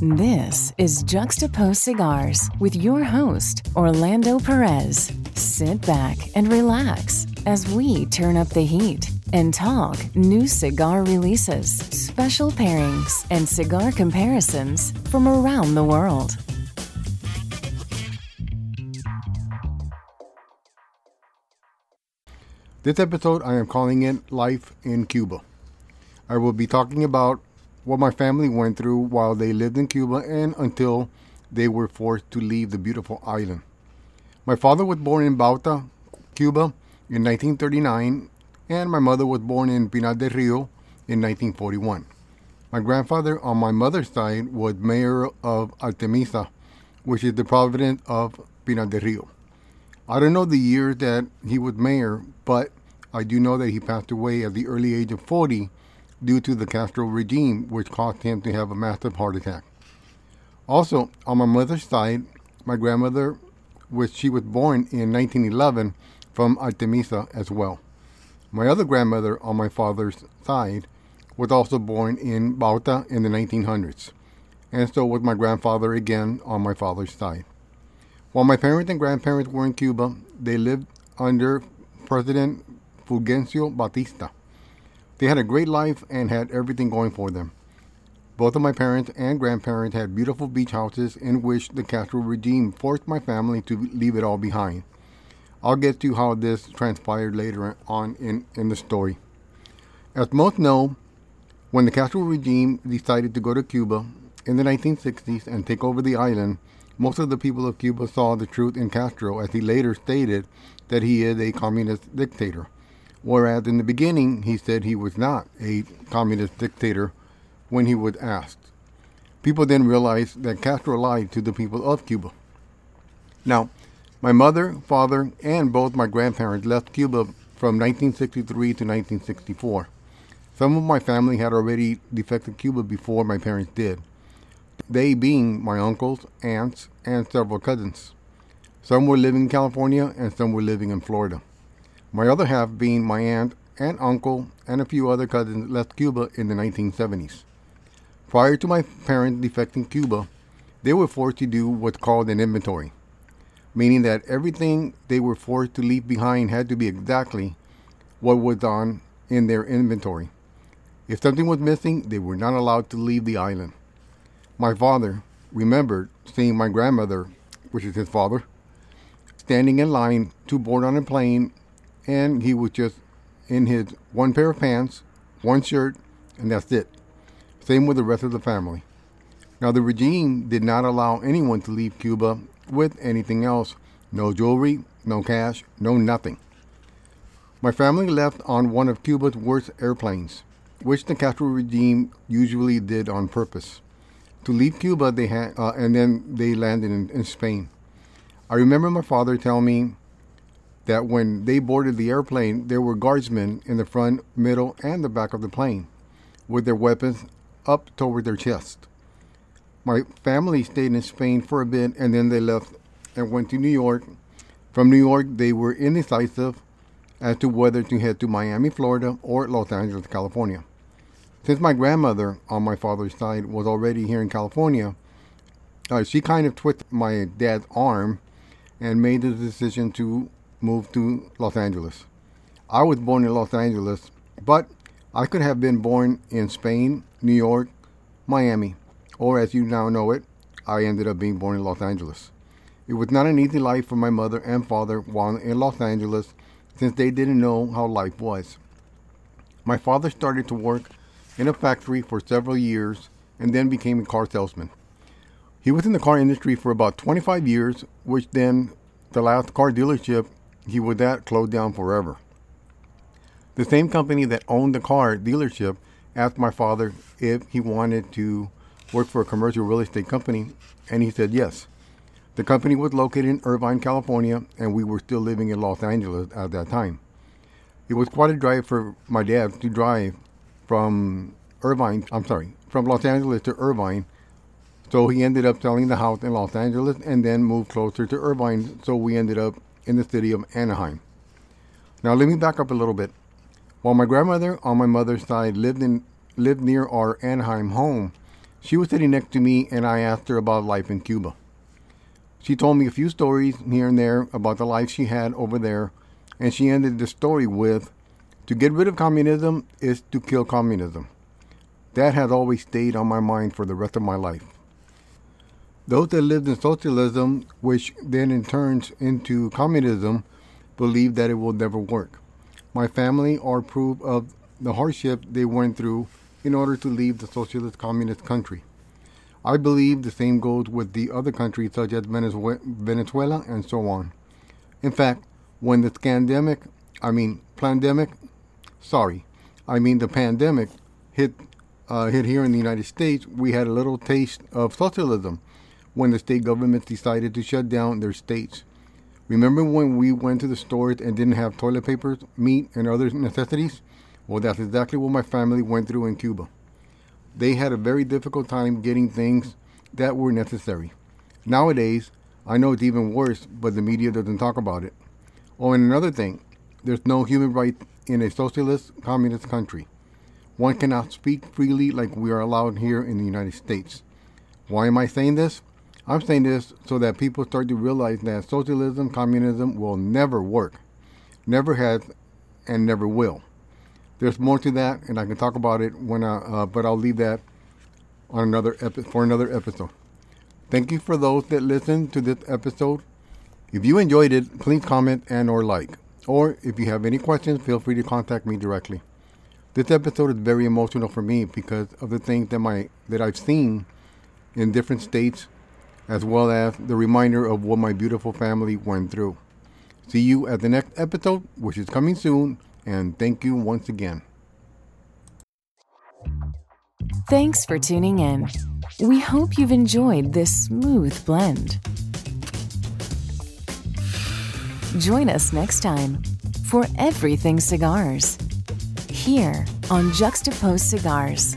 This is Juxtapost Cigars with your host, Orlando Perez. Sit back and relax as we turn up the heat and talk new cigar releases, special pairings, and cigar comparisons from around the world. This episode, I am calling it Life in Cuba. I will be talking about what my family went through while they lived in Cuba and until they were forced to leave the beautiful island. My father was born in Bauta, Cuba in 1939, and my mother was born in Pinar del Rio in 1941. My grandfather on my mother's side was mayor of Artemisa, which is the province of Pinar del Rio. I don't know the year that he was mayor, but I do know that he passed away at the early age of 40 due to the Castro regime, which caused him to have a massive heart attack. Also, on my mother's side, my grandmother, which she was born in 1911 from Artemisa as well. My other grandmother on my father's side was also born in Bauta in the 1900s, and so was my grandfather again on my father's side. While my parents and grandparents were in Cuba, they lived under President Fulgencio Batista. They had a great life and had everything going for them. Both of my parents and grandparents had beautiful beach houses in which the Castro regime forced my family to leave it all behind. I'll get to how this transpired later on in, in the story. As most know, when the Castro regime decided to go to Cuba in the 1960s and take over the island, most of the people of Cuba saw the truth in Castro as he later stated that he is a communist dictator. Whereas in the beginning he said he was not a communist dictator when he was asked. People then realized that Castro lied to the people of Cuba. Now, my mother, father, and both my grandparents left Cuba from 1963 to 1964. Some of my family had already defected Cuba before my parents did they being my uncles, aunts, and several cousins. Some were living in California and some were living in Florida. My other half being my aunt and uncle and a few other cousins left Cuba in the 1970s. Prior to my parents defecting Cuba, they were forced to do what's called an inventory, meaning that everything they were forced to leave behind had to be exactly what was on in their inventory. If something was missing, they were not allowed to leave the island. My father remembered seeing my grandmother, which is his father, standing in line to board on a plane, and he was just in his one pair of pants, one shirt, and that's it. Same with the rest of the family. Now, the regime did not allow anyone to leave Cuba with anything else no jewelry, no cash, no nothing. My family left on one of Cuba's worst airplanes, which the Castro regime usually did on purpose to leave Cuba, they had, uh, and then they landed in, in Spain. I remember my father telling me that when they boarded the airplane, there were guardsmen in the front, middle, and the back of the plane with their weapons up toward their chest. My family stayed in Spain for a bit and then they left and went to New York. From New York, they were indecisive as to whether to head to Miami, Florida, or Los Angeles, California. Since my grandmother on my father's side was already here in California, uh, she kind of twisted my dad's arm and made the decision to move to Los Angeles. I was born in Los Angeles, but I could have been born in Spain, New York, Miami, or as you now know it, I ended up being born in Los Angeles. It was not an easy life for my mother and father while in Los Angeles since they didn't know how life was. My father started to work in a factory for several years and then became a car salesman. He was in the car industry for about 25 years, which then the last car dealership he would that closed down forever. The same company that owned the car dealership asked my father if he wanted to work for a commercial real estate company, and he said yes. The company was located in Irvine, California, and we were still living in Los Angeles at that time. It was quite a drive for my dad to drive from Irvine, I'm sorry, from Los Angeles to Irvine. So he ended up selling the house in Los Angeles and then moved closer to Irvine. So we ended up in the city of Anaheim. Now let me back up a little bit. While my grandmother on my mother's side lived in lived near our Anaheim home, She was sitting next to me, and I asked her about life in Cuba. She told me a few stories here and there about the life she had over there, and she ended the story with To get rid of communism is to kill communism. That has always stayed on my mind for the rest of my life. Those that lived in socialism, which then in turns into communism, believe that it will never work. My family are proof of the hardship they went through in order to leave the socialist communist country. I believe the same goes with the other countries such as Venezuela and so on. In fact, when the pandemic, I mean pandemic, sorry, I mean the pandemic hit uh, hit here in the United States, we had a little taste of socialism when the state governments decided to shut down their states. Remember when we went to the stores and didn't have toilet paper, meat, and other necessities? Well, that's exactly what my family went through in Cuba. They had a very difficult time getting things that were necessary. Nowadays, I know it's even worse, but the media doesn't talk about it. Oh, and another thing, there's no human rights in a socialist communist country. One cannot speak freely like we are allowed here in the United States. Why am I saying this? I'm saying this so that people start to realize that socialism, communism will never work. Never has and never will. There's more to that, and I can talk about it when I, uh, but I'll leave that on another epi- for another episode. Thank you for those that listened to this episode. If you enjoyed it, please comment and or like. Or if you have any questions, feel free to contact me directly. This episode is very emotional for me because of the things that my that I've seen in different states, as well as the reminder of what my beautiful family went through. See you at the next episode, which is coming soon and thank you once again. Thanks for tuning in. We hope you've enjoyed this smooth blend. Join us next time for Everything Cigars here on Juxtapoz Cigars.